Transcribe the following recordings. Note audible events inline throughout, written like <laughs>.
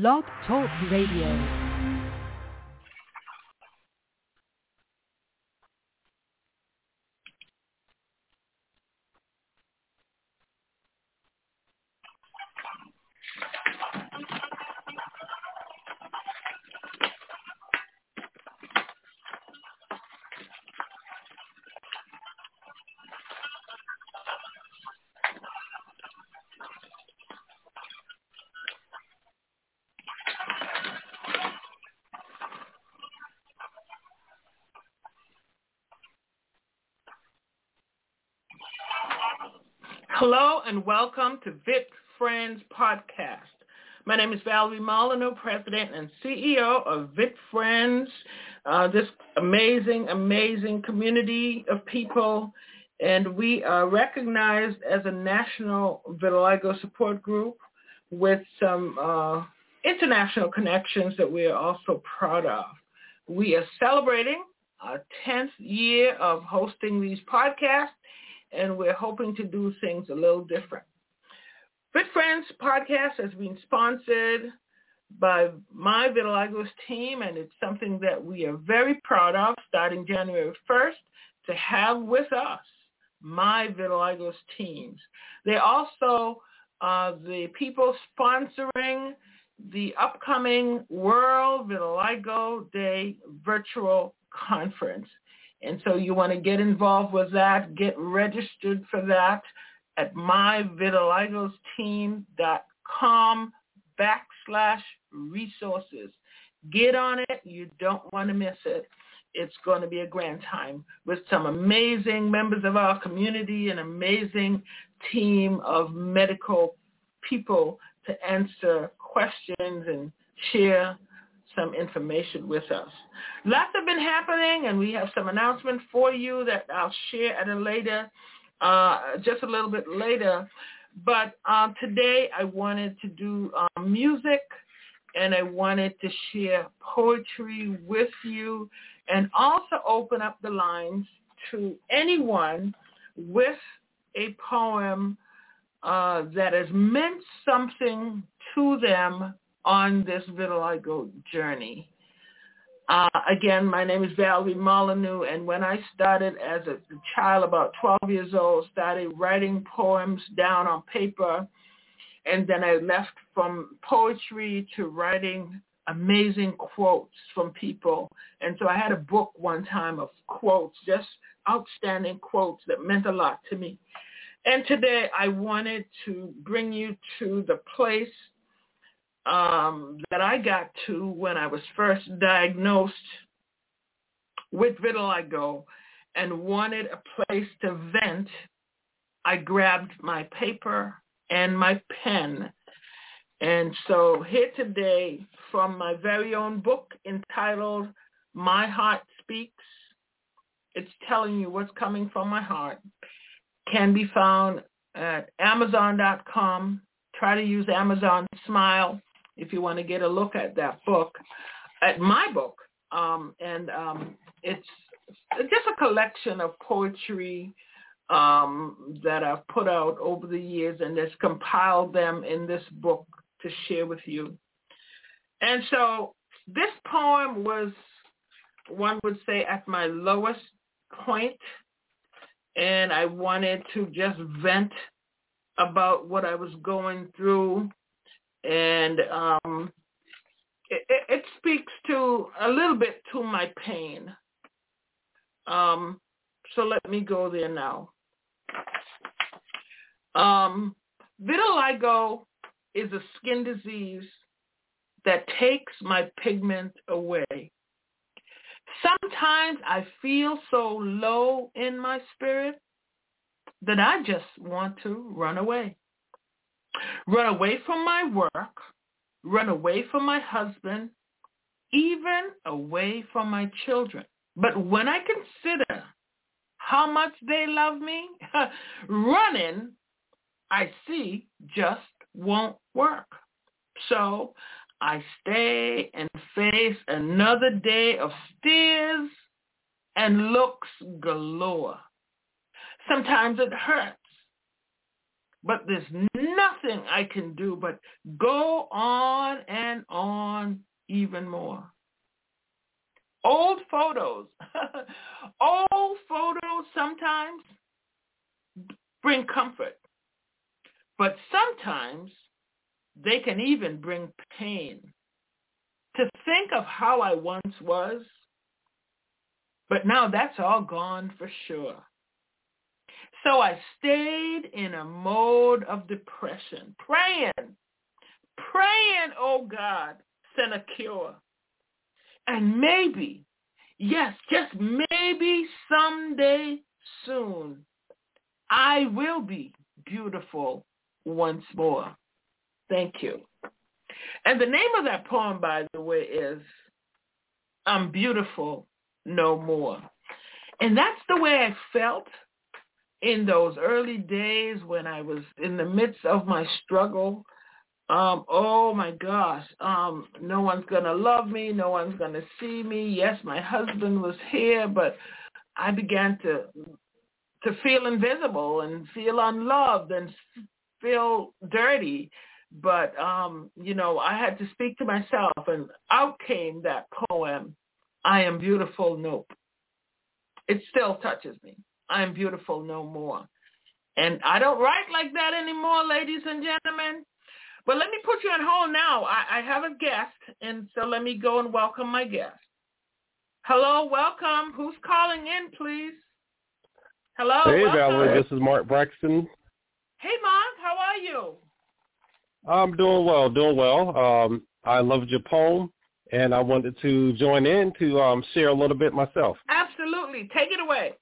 Blog Talk Radio. And welcome to Vit Friends Podcast. My name is Valerie Molyneux, President and CEO of Vit Friends, uh, this amazing, amazing community of people. And we are recognized as a national vitiligo support group with some uh, international connections that we are also proud of. We are celebrating our 10th year of hosting these podcasts and we're hoping to do things a little different. Vit Friends podcast has been sponsored by my Vitiligo's team, and it's something that we are very proud of starting January 1st to have with us my Vitiligo's teams. They're also uh, the people sponsoring the upcoming World Vitiligo Day virtual conference. And so you want to get involved with that, get registered for that at myvitiligosteam.com backslash resources. Get on it. You don't want to miss it. It's going to be a grand time with some amazing members of our community, an amazing team of medical people to answer questions and share some information with us. Lots have been happening, and we have some announcements for you that I'll share at a later, uh, just a little bit later. But um, today I wanted to do um, music, and I wanted to share poetry with you, and also open up the lines to anyone with a poem uh, that has meant something to them on this vitiligo journey. Uh, again, my name is Valerie Molyneux, and when I started as a child, about 12 years old, started writing poems down on paper, and then I left from poetry to writing amazing quotes from people. And so I had a book one time of quotes, just outstanding quotes that meant a lot to me. And today I wanted to bring you to the place um, that I got to when I was first diagnosed with vitiligo and wanted a place to vent, I grabbed my paper and my pen. And so here today from my very own book entitled My Heart Speaks, it's telling you what's coming from my heart, can be found at amazon.com. Try to use Amazon Smile if you want to get a look at that book, at my book. Um, and um, it's just a collection of poetry um, that I've put out over the years and just compiled them in this book to share with you. And so this poem was, one would say, at my lowest point, and I wanted to just vent about what I was going through and um, it, it, speaks to a little bit to my pain. Um, so let me go there now. Um, vitiligo is a skin disease that takes my pigment away. Sometimes I feel so low in my spirit that I just want to run away run away from my work, run away from my husband, even away from my children. But when I consider how much they love me, <laughs> running, I see, just won't work. So I stay and face another day of stares and looks galore. Sometimes it hurts but there's nothing I can do but go on and on even more. Old photos, <laughs> old photos sometimes bring comfort, but sometimes they can even bring pain. To think of how I once was, but now that's all gone for sure. So I stayed in a mode of depression, praying, praying, oh God, send a cure. And maybe, yes, just maybe someday soon, I will be beautiful once more. Thank you. And the name of that poem, by the way, is I'm Beautiful No More. And that's the way I felt in those early days when I was in the midst of my struggle, um, oh my gosh, um, no one's gonna love me, no one's gonna see me. Yes, my husband was here, but I began to to feel invisible and feel unloved and feel dirty. But um, you know, I had to speak to myself, and out came that poem, "I am beautiful." Nope, it still touches me. I'm beautiful no more. And I don't write like that anymore, ladies and gentlemen. But let me put you on hold now. I, I have a guest, and so let me go and welcome my guest. Hello, welcome. Who's calling in, please? Hello. Hey, welcome. Valerie. This is Mark Braxton. Hey, Mark. How are you? I'm doing well, doing well. Um, I loved your poem, and I wanted to join in to um, share a little bit myself. Absolutely. Take it away.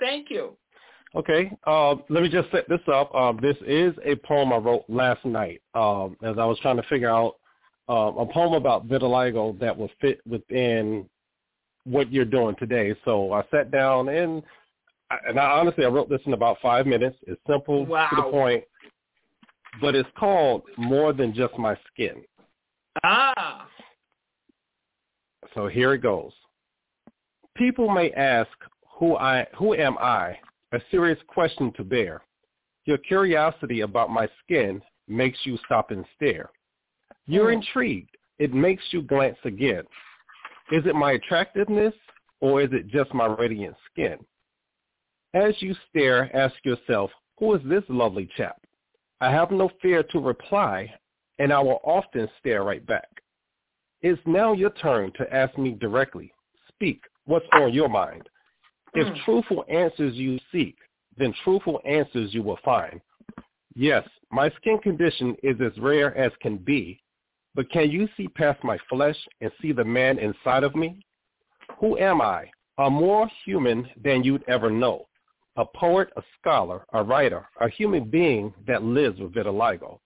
Thank you. Okay, uh, let me just set this up. Um, this is a poem I wrote last night um, as I was trying to figure out um, a poem about vitiligo that would fit within what you're doing today. So I sat down and and I honestly I wrote this in about five minutes. It's simple wow. to the point, but it's called More Than Just My Skin. Ah. So here it goes. People may ask who I who am I? A serious question to bear. Your curiosity about my skin makes you stop and stare. You're Hmm. intrigued. It makes you glance again. Is it my attractiveness or is it just my radiant skin? As you stare, ask yourself, who is this lovely chap? I have no fear to reply, and I will often stare right back. It's now your turn to ask me directly. Speak. What's on your mind? If Mm. truthful answers you seek, then truthful answers you will find. Yes, my skin condition is as rare as can be, but can you see past my flesh and see the man inside of me? Who am I? A more human than you'd ever know. A poet, a scholar, a writer, a human being that lives with vitiligo.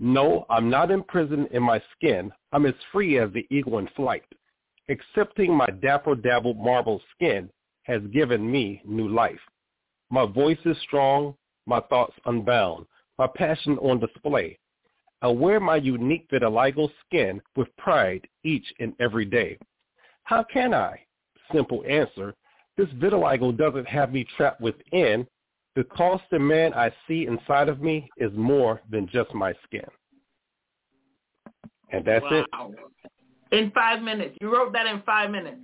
No, I'm not imprisoned in my skin. I'm as free as the eagle in flight. Accepting my dapper dabbled marble skin has given me new life. My voice is strong, my thoughts unbound, my passion on display. I wear my unique vitiligo skin with pride each and every day. How can I? Simple answer. This vitiligo doesn't have me trapped within because the man I see inside of me is more than just my skin. And that's it. wow. In five minutes. You wrote that in five minutes.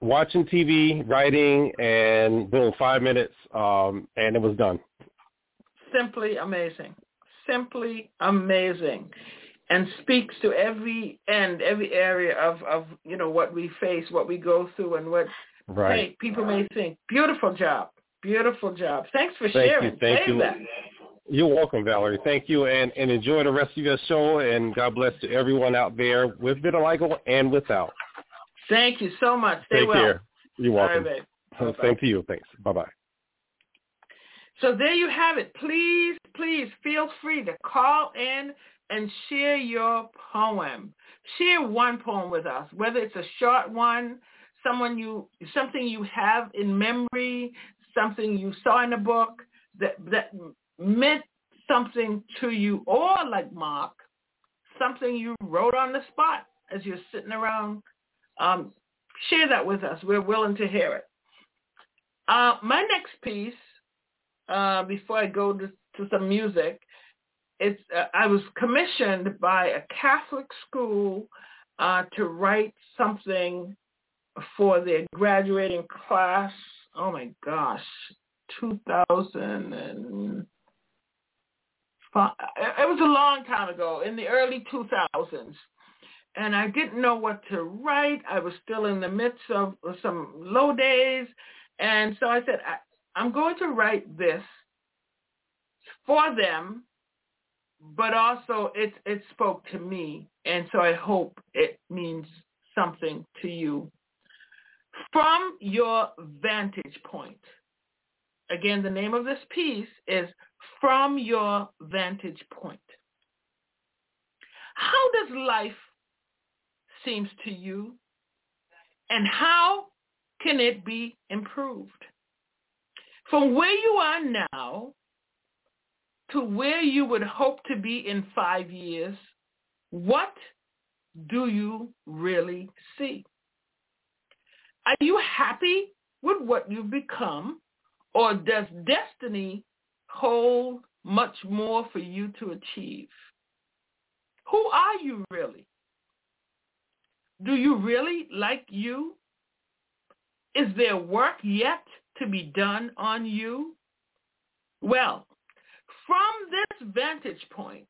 Watching TV, writing, and boom, five minutes, um, and it was done. Simply amazing. Simply amazing. And speaks to every end, every area of, of you know, what we face, what we go through and what Right. hey, people may think. Beautiful job. Beautiful job. Thanks for Thank sharing. you. Thank you. that. You're welcome, Valerie. Thank you, and, and enjoy the rest of your show. And God bless to everyone out there with vitiligo and without. Thank you so much. Stay Take well. care. You're right, welcome. Bye-bye. Same to you. Thanks. Bye bye. So there you have it. Please, please feel free to call in and share your poem. Share one poem with us, whether it's a short one, someone you something you have in memory, something you saw in a book that that meant something to you, or like Mark, something you wrote on the spot as you're sitting around. Um, share that with us. We're willing to hear it. Uh, my next piece uh, before I go to, to some music. It's uh, I was commissioned by a Catholic school uh, to write something for their graduating class. Oh my gosh, 2000 and it was a long time ago in the early 2000s and I didn't know what to write. I was still in the midst of some low days. And so I said, I, I'm going to write this for them, but also it, it spoke to me. And so I hope it means something to you. From your vantage point. Again, the name of this piece is From Your Vantage Point. How does life seems to you? And how can it be improved? From where you are now to where you would hope to be in five years, what do you really see? Are you happy with what you've become or does destiny hold much more for you to achieve? Who are you really? Do you really like you? Is there work yet to be done on you? Well, from this vantage point,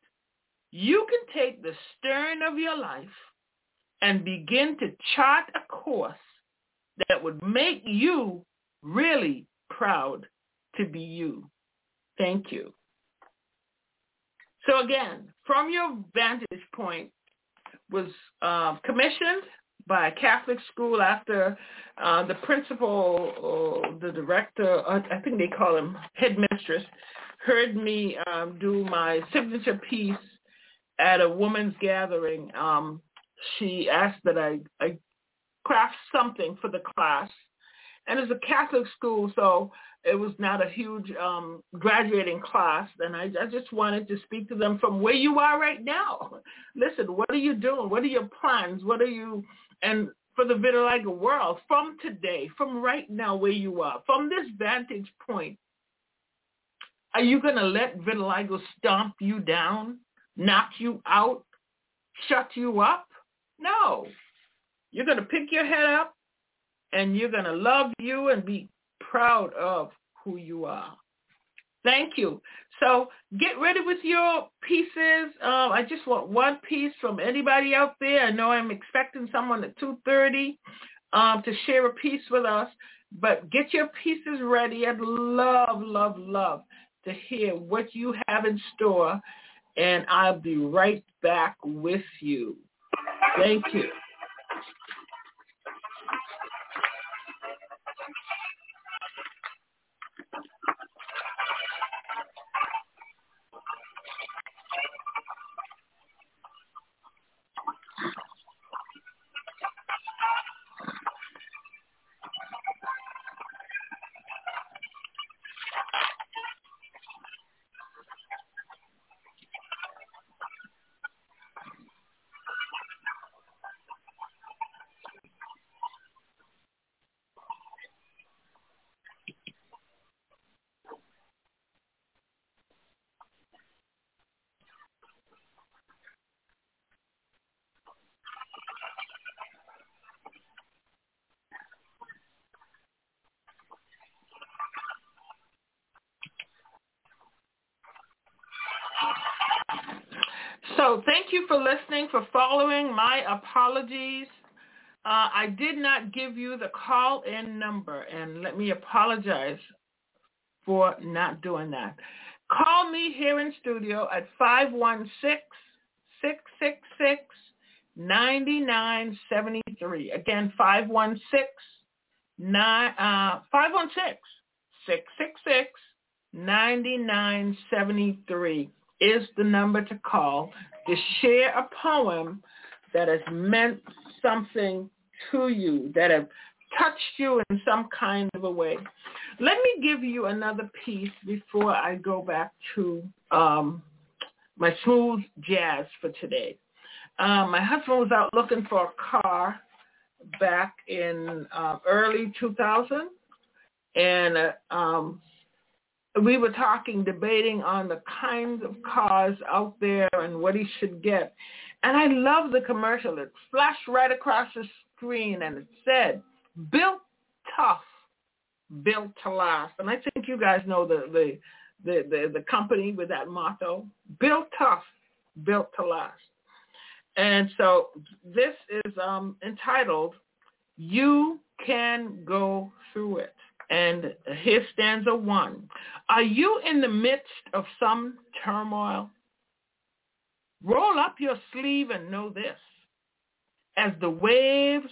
you can take the stern of your life and begin to chart a course that would make you really proud to be you. Thank you. So again, from your vantage point, was uh, commissioned by a Catholic school after uh, the principal, or the director, I think they call him headmistress, heard me um, do my signature piece at a woman's gathering. Um, she asked that I, I craft something for the class. And it's a Catholic school, so it was not a huge um, graduating class, and I, I just wanted to speak to them from where you are right now. <laughs> Listen, what are you doing? What are your plans? What are you, and for the vitiligo world, from today, from right now where you are, from this vantage point, are you going to let vitiligo stomp you down, knock you out, shut you up? No. You're going to pick your head up and you're going to love you and be proud of who you are. Thank you. So get ready with your pieces. Um, I just want one piece from anybody out there. I know I'm expecting someone at 2.30 um, to share a piece with us, but get your pieces ready. I'd love, love, love to hear what you have in store, and I'll be right back with you. Thank you. So thank you for listening, for following. My apologies. Uh, I did not give you the call-in number, and let me apologize for not doing that. Call me here in studio at 516-666-9973. Again, 516 uh, 516-666-9973 is the number to call to share a poem that has meant something to you, that have touched you in some kind of a way. Let me give you another piece before I go back to um, my smooth jazz for today. Um, my husband was out looking for a car back in uh, early 2000, and uh, um, we were talking, debating on the kinds of cars out there and what he should get. And I love the commercial. It flashed right across the screen and it said, built tough, built to last. And I think you guys know the, the, the, the, the company with that motto, built tough, built to last. And so this is um, entitled, You Can Go Through It. And here stanza one. Are you in the midst of some turmoil? Roll up your sleeve and know this. As the waves,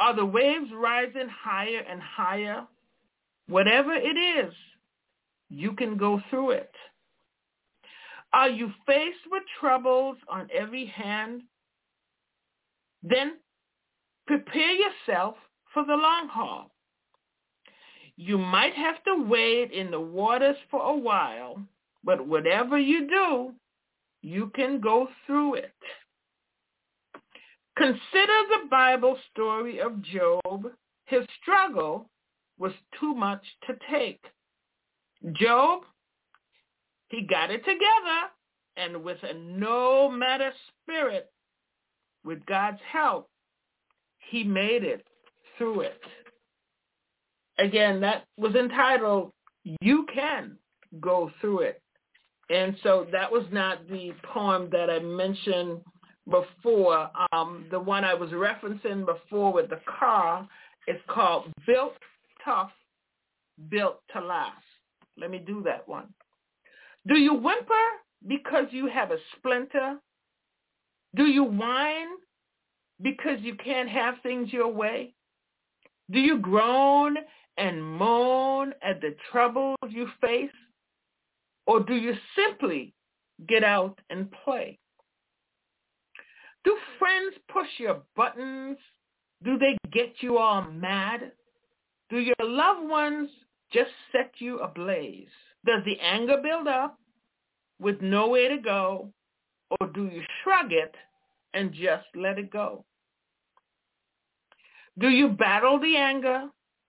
are the waves rising higher and higher? Whatever it is, you can go through it. Are you faced with troubles on every hand? Then prepare yourself for the long haul. You might have to wade in the waters for a while, but whatever you do, you can go through it. Consider the Bible story of Job. His struggle was too much to take. Job, he got it together, and with a no matter spirit, with God's help, he made it through it again, that was entitled You Can Go Through It. And so that was not the poem that I mentioned before. Um, the one I was referencing before with the car is called Built Tough, Built to Last. Let me do that one. Do you whimper because you have a splinter? Do you whine because you can't have things your way? Do you groan and moan at the troubles you face? Or do you simply get out and play? Do friends push your buttons? Do they get you all mad? Do your loved ones just set you ablaze? Does the anger build up with nowhere to go? Or do you shrug it and just let it go? Do you battle the anger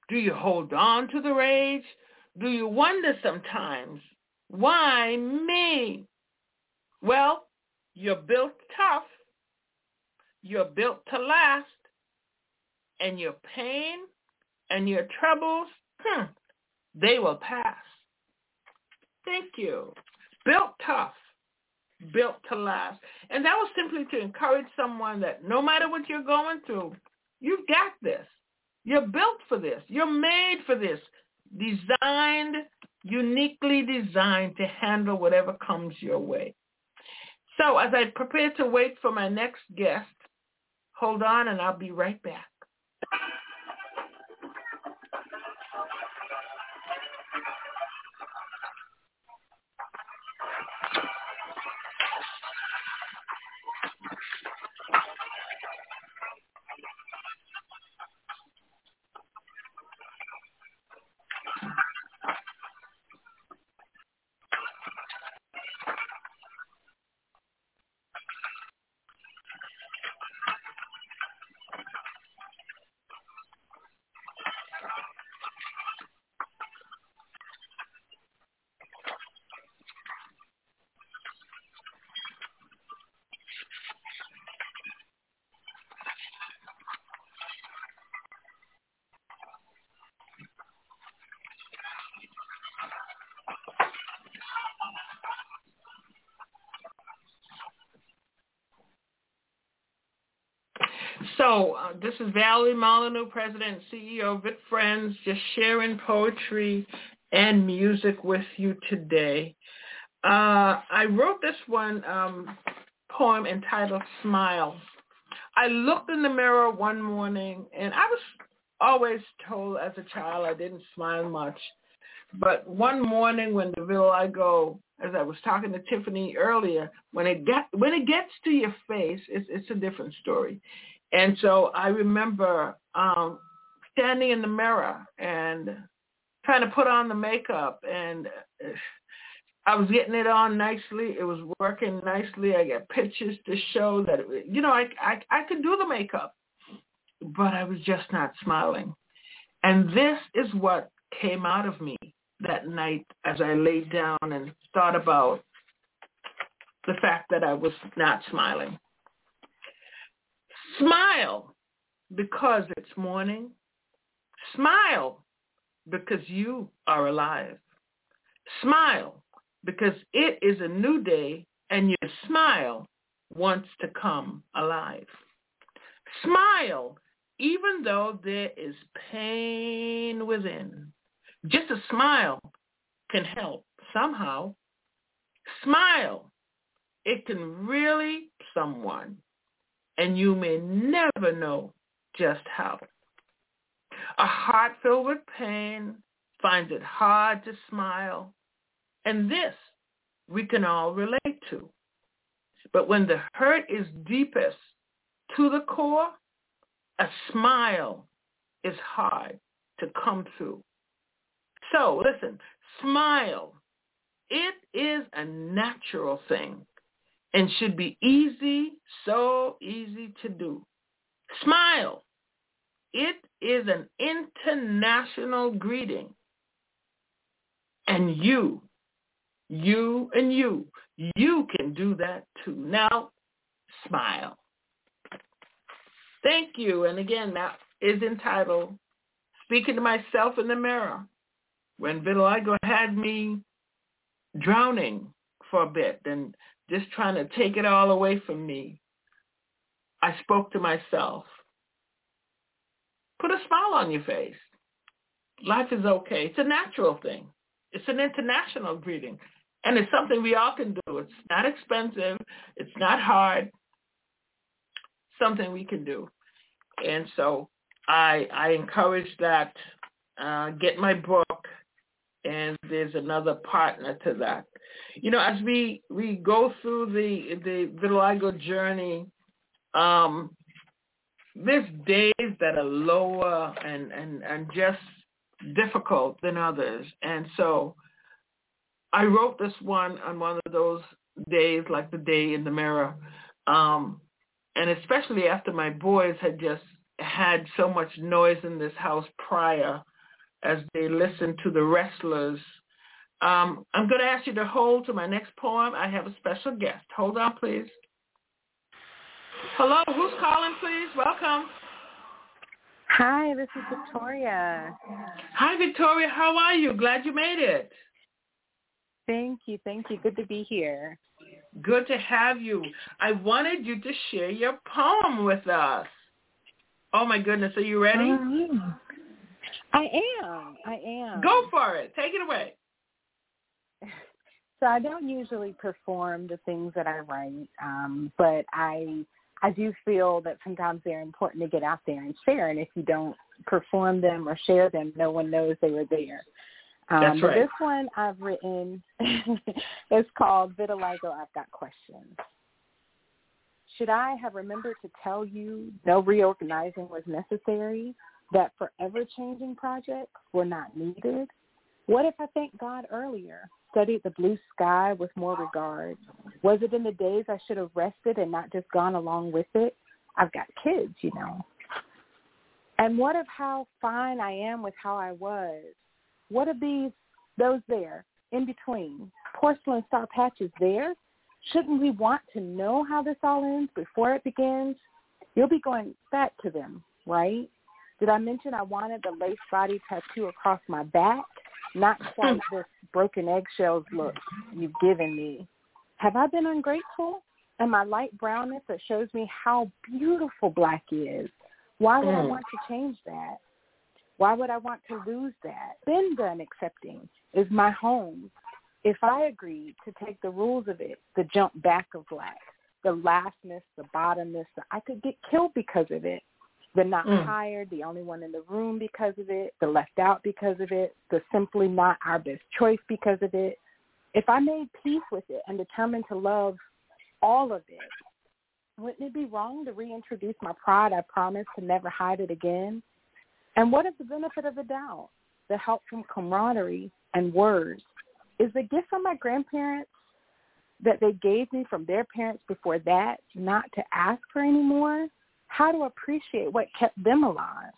do you hold on to the rage? Do you wonder sometimes, why me? Well, you're built tough. You're built to last. And your pain and your troubles, hmm, they will pass. Thank you. Built tough, built to last. And that was simply to encourage someone that no matter what you're going through, you've got this. You're built for this. You're made for this. Designed, uniquely designed to handle whatever comes your way. So as I prepare to wait for my next guest, hold on and I'll be right back. This is Valerie Molyneux, President and CEO of Vit Friends, just sharing poetry and music with you today. Uh, I wrote this one um, poem entitled Smile. I looked in the mirror one morning and I was always told as a child I didn't smile much. But one morning when the vitiligo, as I was talking to Tiffany earlier, when it get when it gets to your face, it's it's a different story. And so I remember um, standing in the mirror and trying to put on the makeup and uh, I was getting it on nicely. It was working nicely. I got pictures to show that, you know, I, I, I could do the makeup, but I was just not smiling. And this is what came out of me. that night as I laid down and thought about the fact that I was not smiling. Smile because it's morning. Smile because you are alive. Smile because it is a new day and your smile wants to come alive. Smile even though there is pain within. Just a smile can help somehow. Smile. It can really someone, and you may never know just how. A heart filled with pain finds it hard to smile, and this we can all relate to. But when the hurt is deepest to the core, a smile is hard to come through. So listen, smile. It is a natural thing and should be easy, so easy to do. Smile. It is an international greeting. And you, you and you, you can do that too. Now, smile. Thank you. And again, that is entitled Speaking to Myself in the Mirror when vitiligo had me drowning for a bit and just trying to take it all away from me, I spoke to myself. Put a smile on your face. Life is okay. It's a natural thing. It's an international greeting. And it's something we all can do. It's not expensive. It's not hard. Something we can do. And so I I encourage that. Uh, get my book, and there's another partner to that. You know, as we we go through the the vitiligo journey, um, there's days that are lower and and and just difficult than others, and so I wrote this one on one of those days, like the day in the mirror, um, and especially after my boys had just had so much noise in this house prior as they listen to the wrestlers. Um, I'm going to ask you to hold to my next poem. I have a special guest. Hold on, please. Hello, who's calling, please? Welcome. Hi, this is Victoria. Hi, Victoria. How are you? Glad you made it. Thank you. Thank you. Good to be here. Good to have you. I wanted you to share your poem with us. Oh my goodness, are you ready? Um, I am. I am. Go for it. Take it away. <laughs> So I don't usually perform the things that I write, um, but I I do feel that sometimes they're important to get out there and share. And if you don't perform them or share them, no one knows they were there. Um, That's right. This one I've written <laughs> is called Vitiligo. I've got questions. Should I have remembered to tell you no reorganizing was necessary, that forever changing projects were not needed? What if I thanked God earlier, studied the blue sky with more regard? Was it in the days I should have rested and not just gone along with it? I've got kids, you know. And what of how fine I am with how I was? What of these, those there, in between, porcelain star patches there Shouldn't we want to know how this all ends before it begins? You'll be going back to them, right? Did I mention I wanted the lace body tattoo across my back? Not <laughs> quite this broken eggshells look you've given me. Have I been ungrateful? And my light brownness that shows me how beautiful black is. Why would I mm. want to change that? Why would I want to lose that? Been done accepting is my home if I agreed to take the rules of it, the jump back of black, the lastness, the bottomness, I could get killed because of it. The not mm. hired, the only one in the room because of it, the left out because of it, the simply not our best choice because of it. If I made peace with it and determined to love all of it, wouldn't it be wrong to reintroduce my pride? I promise to never hide it again. And what is the benefit of the doubt? The help from camaraderie and words is the gift from my grandparents that they gave me from their parents before that not to ask for anymore? How to appreciate what kept them alive?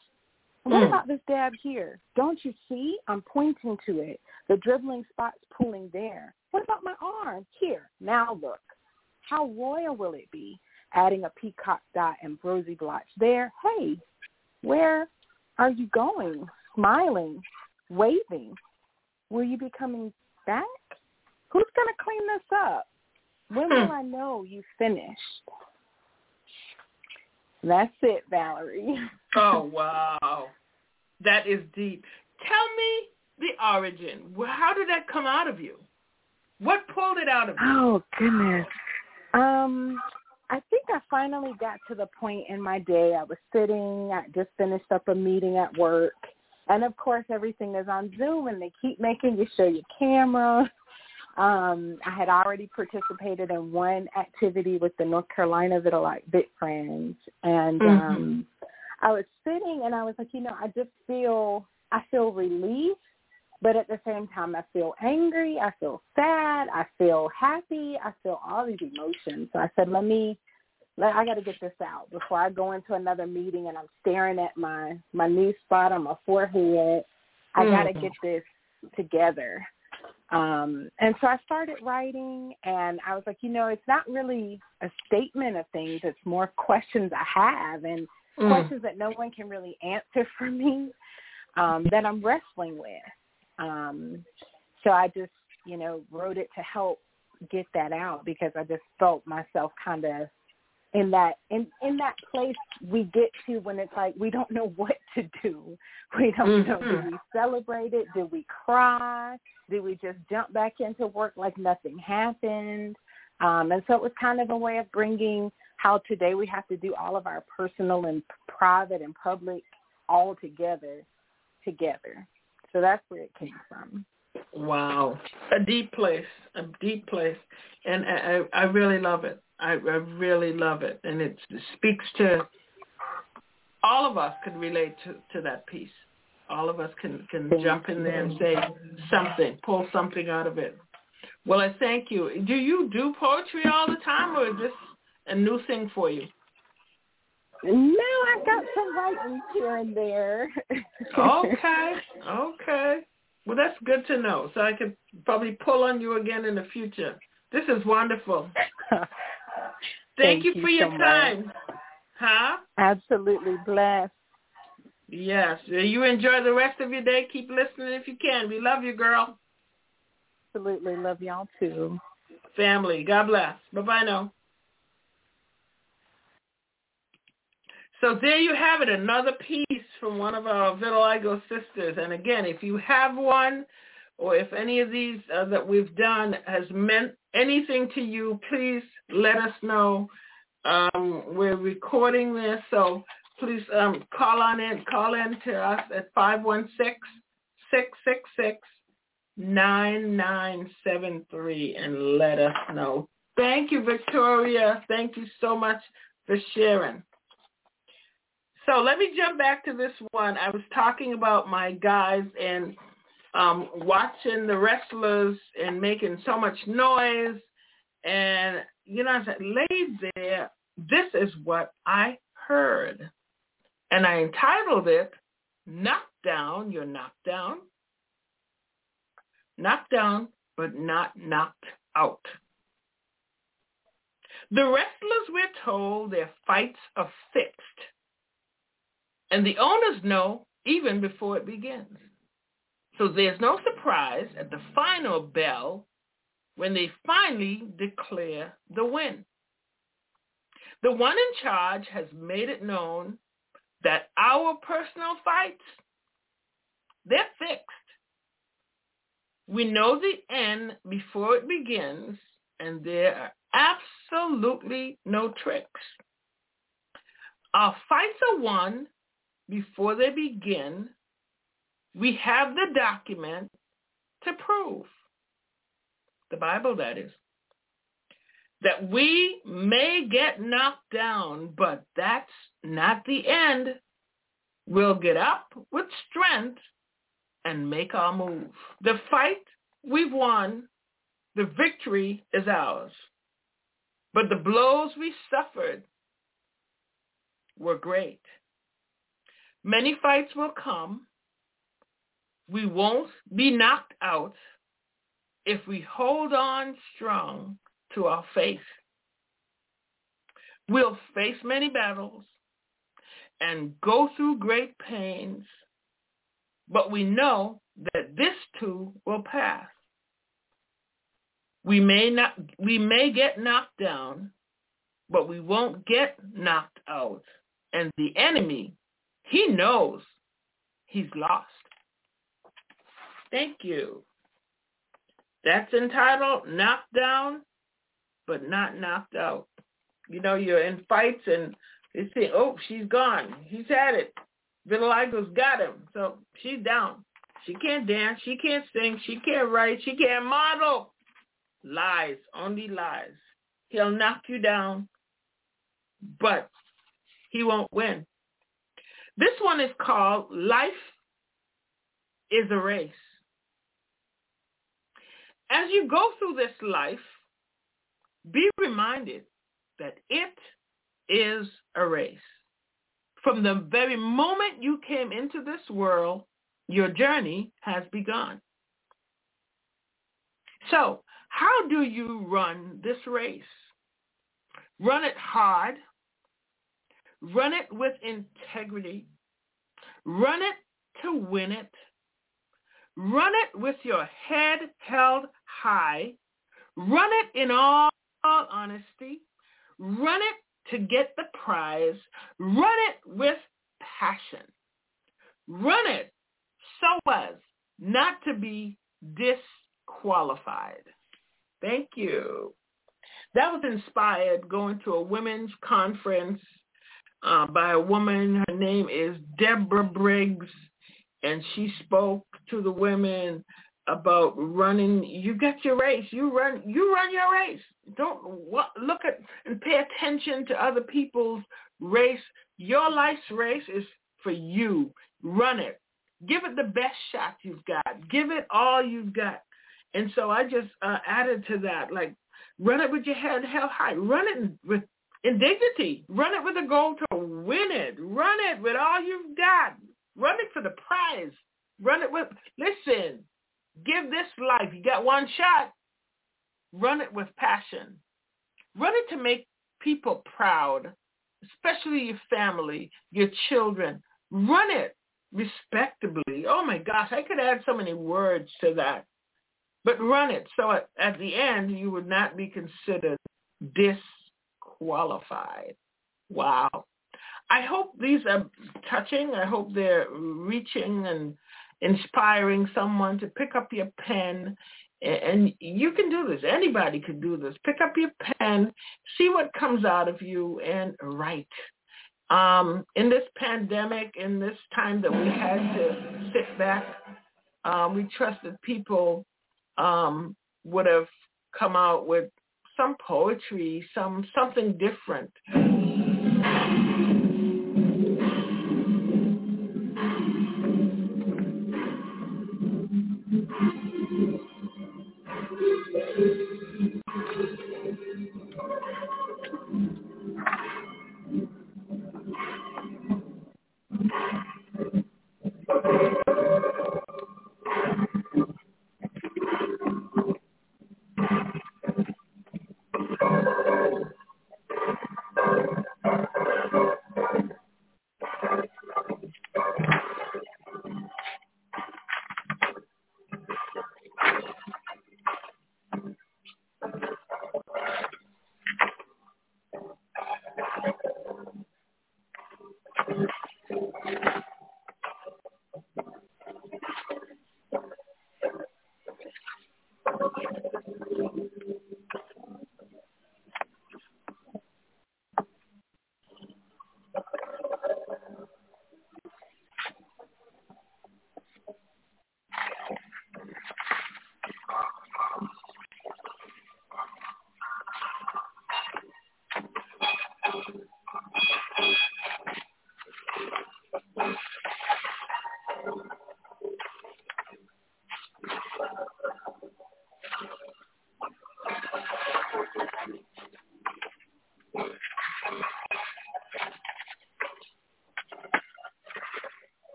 What Mm. about this dab here? Don't you see? I'm pointing to it. The dribbling spot's pulling there. What about my arm? Here. Now look. How royal will it be? Adding a peacock dot and rosy blotch there. Hey, where are you going? Smiling, waving. Will you be coming back? Who's going to clean this up? When will Hmm. I know you finished? That's it, Valerie. <laughs> Oh wow, that is deep. Tell me the origin. How did that come out of you? What pulled it out of you? Oh goodness. Um, I think I finally got to the point in my day. I was sitting. I just finished up a meeting at work, and of course, everything is on Zoom, and they keep making you show your camera. <laughs> Um, I had already participated in one activity with the North Carolina Vitiligo Vit Friends, and Mhm. um, I was sitting, and I was like, you know, I just feel, I feel relief but at the same time I feel angry, I feel sad, I feel happy, I feel all these emotions. So I said, let me, let, I got to get this out before I go into another meeting and I'm staring at my my new spot on my forehead. I got to get this together. Um, and so I started writing, and I was like, you know, it's not really a statement of things; it's more questions I have and Mm. questions that no one can really answer <laughs> for me um, that I'm wrestling with. Um, so I just, you know, wrote it to help get that out because I just felt myself kind of in that in in that place we get to when it's like we don't know <laughs> what to do. We don't know. Do Mhm. we celebrate it? Do we cry? Do we just jump back into work like nothing happened? Um, and so it was kind of a way of bringing how today we have to do all of our personal and private and public all together together. So that's where it came from. Wow, a deep place, a deep place, and I I really love it. I, I really love it, and it speaks to all of us can relate to to that piece. All of us can can jump in there and say something, pull something out of it. Well, I thank you. Do you do poetry all the time, or is this a new thing for you? No, I've got some writings here and there. Okay, <laughs> okay. Well, that's good to know. So I could probably pull on you again in the future. This is wonderful. <laughs> Thank, Thank you you for your so much. time. Huh? Absolutely blessed. Yes. You enjoy the rest of your day. Keep listening if you can. We love you, girl. Absolutely love y'all too. Family. God bless. Bye-bye now. So there you have it, another piece from one of our Vitiligo sisters. And again, if you have one or if any of these uh, that we've done has meant anything to you, please let us know. Um, we're recording this, so please um, call on in, call in to us at 516-666-9973 and let us know. Thank you, Victoria. Thank you so much for sharing. So let me jump back to this one. I was talking about my guys and um, watching the wrestlers and making so much noise. And, you know, I said, laid there, this is what I heard. And I entitled it, Knocked Down, You're Knocked Down. Knocked down, but not knocked out. The wrestlers, we're told, their fights are fixed. And the owners know even before it begins. So there's no surprise at the final bell when they finally declare the win. The one in charge has made it known that our personal fights, they're fixed. We know the end before it begins, and there are absolutely no tricks. Our fights are won before they begin. We have the document to prove, the Bible that is, that we may get knocked down, but that's not the end. We'll get up with strength and make our move. The fight we've won, the victory is ours. But the blows we suffered were great. Many fights will come. We won't be knocked out if we hold on strong to our faith. We'll face many battles and go through great pains, but we know that this too will pass. We may not we may get knocked down, but we won't get knocked out. And the enemy, he knows he's lost. Thank you. That's entitled Knocked Down, but not knocked out. You know, you're in fights and say, oh, she's gone. He's had it. Vitiligo's got him. So she's down. She can't dance. She can't sing. She can't write. She can't model. Lies, only lies. He'll knock you down, but he won't win. This one is called Life is a Race. As you go through this life, be reminded that it is a race. From the very moment you came into this world, your journey has begun. So how do you run this race? Run it hard. Run it with integrity. Run it to win it. Run it with your head held high. Run it in all honesty. Run it to get the prize. Run it with passion. Run it so as not to be disqualified. Thank you. That was inspired going to a women's conference uh, by a woman. Her name is Deborah Briggs, and she spoke to the women about running. You get your race. You run. You run your race. Don't look at and pay attention to other people's race. Your life's race is for you. Run it. Give it the best shot you've got. Give it all you've got. And so I just uh, added to that, like, run it with your head held high. Run it with in dignity. Run it with a goal to win it. Run it with all you've got. Run it for the prize. Run it with, listen, give this life. You got one shot. Run it with passion. Run it to make people proud, especially your family, your children. Run it respectably. Oh my gosh, I could add so many words to that. But run it so at, at the end you would not be considered disqualified. Wow. I hope these are touching. I hope they're reaching and inspiring someone to pick up your pen. And you can do this. Anybody can do this. Pick up your pen, see what comes out of you, and write. Um, in this pandemic, in this time that we had to sit back, um, we trusted people um, would have come out with some poetry, some something different.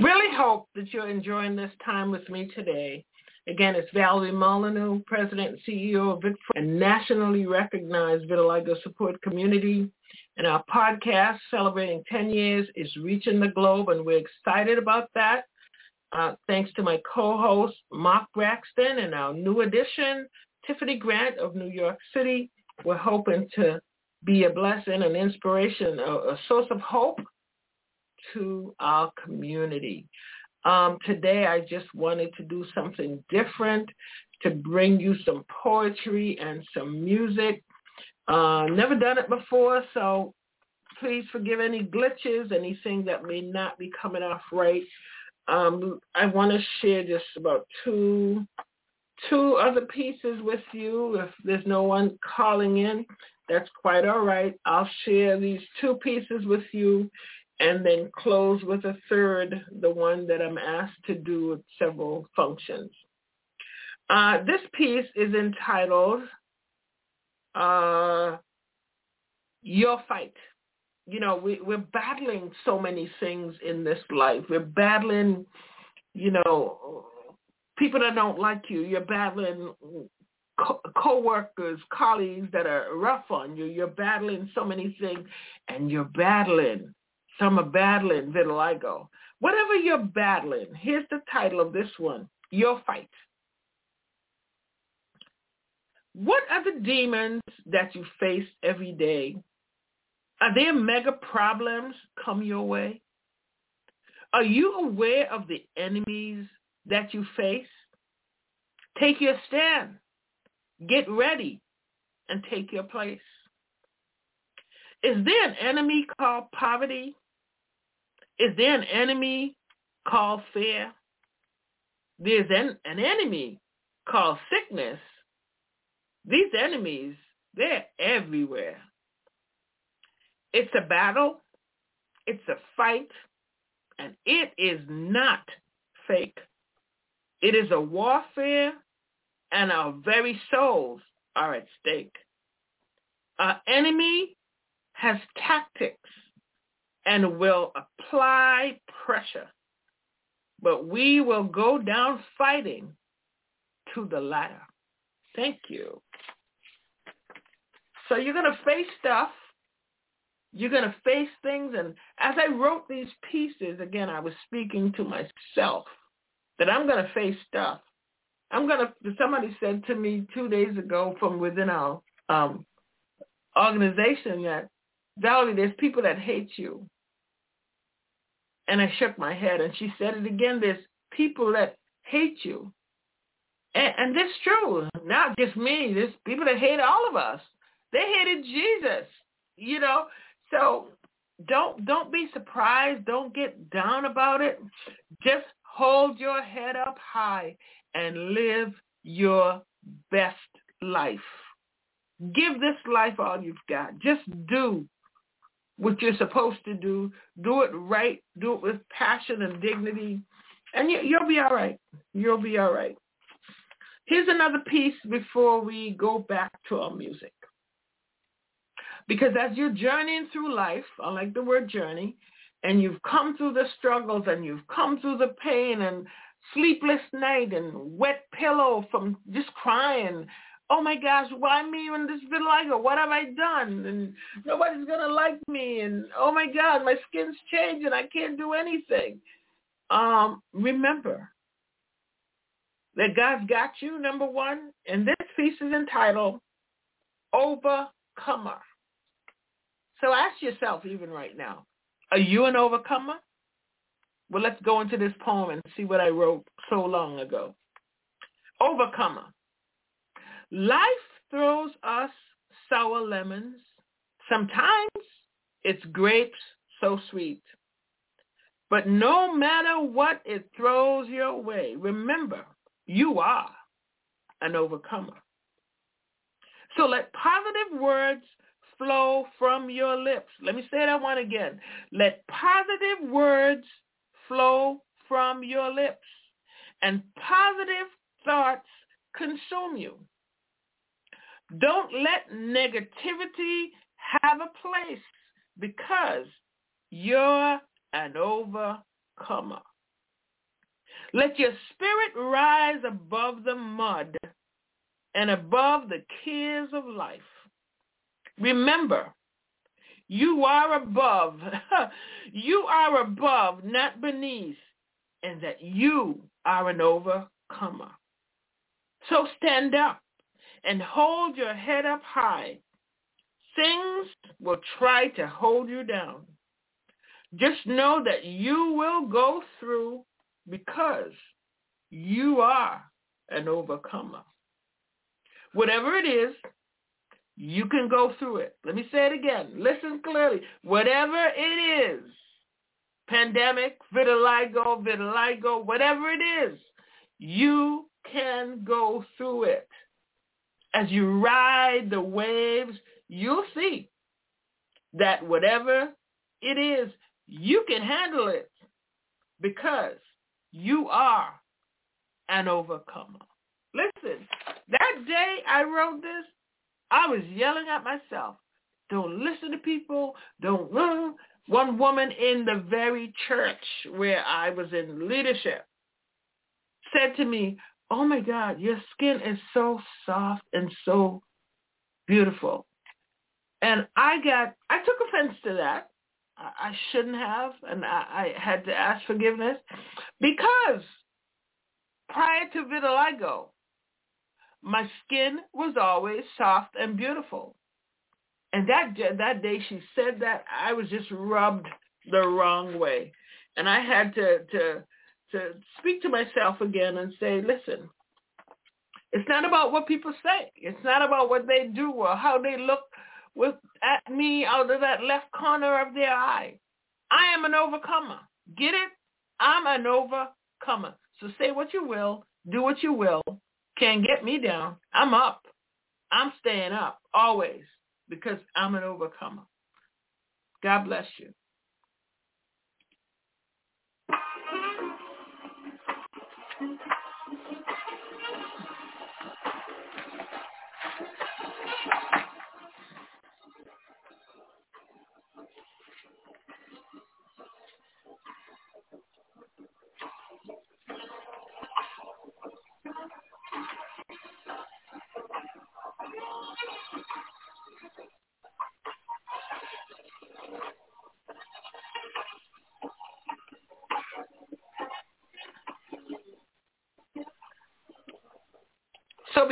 Really hope that you're enjoying this time with me today. Again, it's Valerie Molyneux, President and CEO of Vit Friends nationally recognized vitiligo support community. And our podcast celebrating 10 years is reaching the globe, and we're excited about that. Uh, thanks to my co-host, Mark Braxton, and our new addition, Tiffany Grant of New York City. We're hoping to be a blessing, an inspiration, a, a source of hope to our community. Um, today, I just wanted to do something different to bring you some poetry and some music. Uh, never done it before, so please forgive any glitches, anything that may not be coming off right. Um, I want to share just about two two other pieces with you. If there's no one calling in, that's quite all right. I'll share these two pieces with you and then close with a third, the one that I'm asked to do with several functions. Uh, this piece is entitled uh, Your Fight. You know, we, we're battling so many things in this life. We're battling, you know, people that don't like you. You're battling co- co-workers, colleagues that are rough on you. You're battling so many things, and you're battling. Some are battling vitiligo. Whatever you're battling, here's the title of this one, Your Fight. What are the demons that you face every day? Are there mega problems come your way? Are you aware of the enemies that you face? Take your stand. Get ready and take your place. Is there an enemy called poverty? Is there an enemy called fear? There's an, an enemy called sickness. These enemies, they're everywhere. It's a battle. It's a fight. And it is not fake. It is a warfare and our very souls are at stake. Our enemy has tactics and will apply pressure, but we will go down fighting to the ladder. Thank you. So you're going to face stuff. You're going to face things. And as I wrote these pieces, again, I was speaking to myself that I'm going to face stuff. I'm gonna. Somebody said to me two days ago from within our um, organization that Valerie, there's people that hate you, and I shook my head. And she said it again. There's people that hate you, and, and that's true. Not just me. There's people that hate all of us. They hated Jesus. You know. So don't don't be surprised. Don't get down about it. Just hold your head up high and live your best life. Give this life all you've got. Just do what you're supposed to do. Do it right. Do it with passion and dignity. And you, will be all right. You'll be all right. Here's another piece before we go back to our music. Because as you're journeying through life, I like the word journey, and you've come through the struggles and you've come through the pain and sleepless night and wet pillow from just crying. Oh my gosh, why me in this vitiligo? What have I done? And nobody's gonna like me. And oh my God, my skin's changing. I can't do anything. Um, remember that God's got you. Number one, and this piece is entitled "Overcomer." So ask yourself, even right now, are you an overcomer? Well, let's go into this poem and see what I wrote so long ago. Overcomer. Life throws us sour lemons. Sometimes it's grapes so sweet. But no matter what it throws your way, remember, you are an overcomer. So let positive words flow from your lips. Let me say that one again. Let positive words flow from your lips and positive thoughts consume you. Don't let negativity have a place because you're an overcomer. Let your spirit rise above the mud and above the cares of life. Remember, you are above. <laughs> you are above, not beneath, and that you are an overcomer. So stand up and hold your head up high. Things will try to hold you down. Just know that you will go through because you are an overcomer. Whatever it is, you can go through it. Let me say it again. Listen clearly. Whatever it is, pandemic, vitiligo, vitiligo, whatever it is, you can go through it. As you ride the waves, you'll see that whatever it is, you can handle it because you are an overcomer. Listen, that day I wrote this, I was yelling at myself. Don't listen to people. Don't. Uh. One woman in the very church where I was in leadership said to me, oh my God, your skin is so soft and so beautiful. And I got, I took offense to that. I, shouldn't have, and I, I had to ask forgiveness because prior to vitiligo, my skin was always soft and beautiful. And that that day she said that, I was just rubbed the wrong way. And I had to to to speak to myself again and say, listen, it's not about what people say. It's not about what they do or how they look with at me out of that left corner of their eye. I am an overcomer. Get it? I'm an overcomer. So say what you will, do what you will. Can't get me down. I'm up. I'm staying up always because I'm an overcomer. God bless you.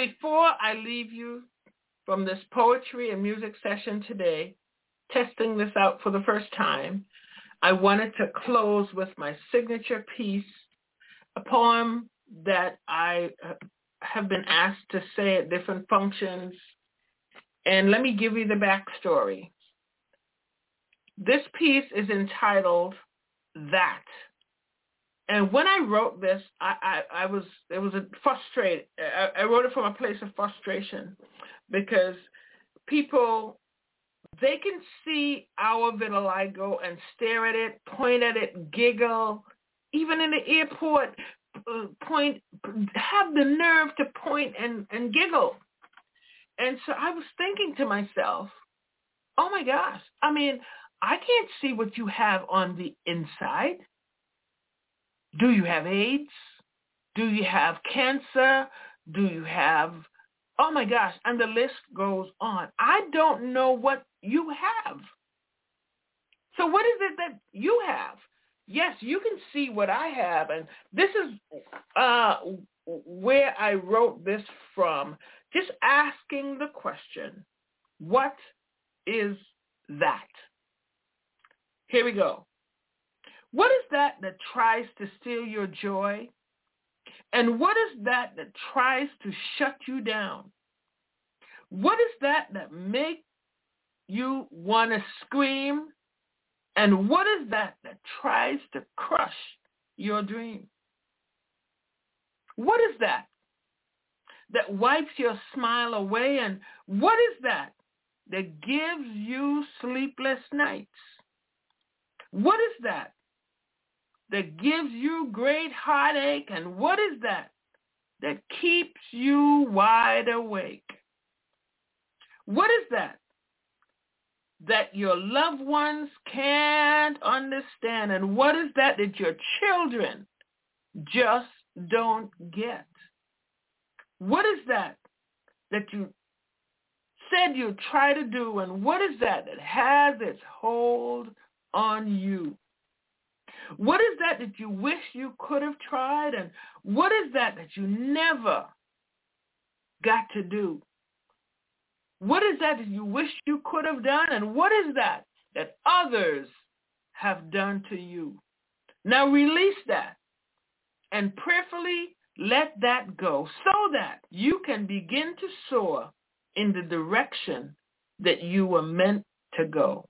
Before I leave you from this poetry and music session today, testing this out for the first time, I wanted to close with my signature piece, a poem that I have been asked to say at different functions. And let me give you the backstory. This piece is entitled That and when I wrote this, I, I, I was it was a frustrated. I, I wrote it from a place of frustration because people they can see our vitiligo and stare at it, point at it, giggle, even in the airport, uh, point have the nerve to point and and giggle. And so I was thinking to myself, oh my gosh, I mean, I can't see what you have on the inside. Do you have AIDS? Do you have cancer? Do you have, oh my gosh, and the list goes on. I don't know what you have. So what is it that you have? Yes, you can see what I have. And this is uh, where I wrote this from. Just asking the question, what is that? Here we go. What is that that tries to steal your joy? And what is that that tries to shut you down? What is that that makes you want to scream? And what is that that tries to crush your dream? What is that that wipes your smile away? And what is that that gives you sleepless nights? What is that that gives you great heartache. And what is that? That keeps you wide awake. What is that? That your loved ones can't understand. And what is that that your children just don't get? What is that that you said you'd try to do, and what is that that has its hold on you? What is that that you wish you could have tried, and what is that that you never got to do? What is that that you wish you could have done, and what is that that others have done to you? Now release that and prayerfully let that go so that you can begin to soar in the direction that you were meant to go.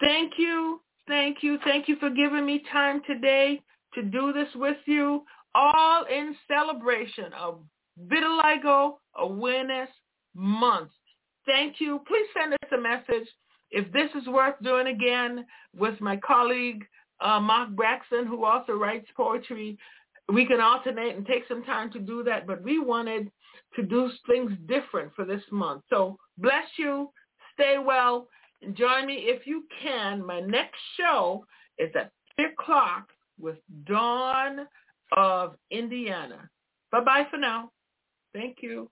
Thank you, thank you, thank you for giving me time today to do this with you, all in celebration of Vitiligo Awareness Month. Thank you. Please send us a message if this is worth doing again with my colleague, uh, Mark Braxton, who also writes poetry we can alternate and take some time to do that, but we wanted to do things different for this month. So bless you. Stay well. Join me if you can. My next show is at 3 o'clock with Dawn of Indiana. Bye-bye for now. Thank you.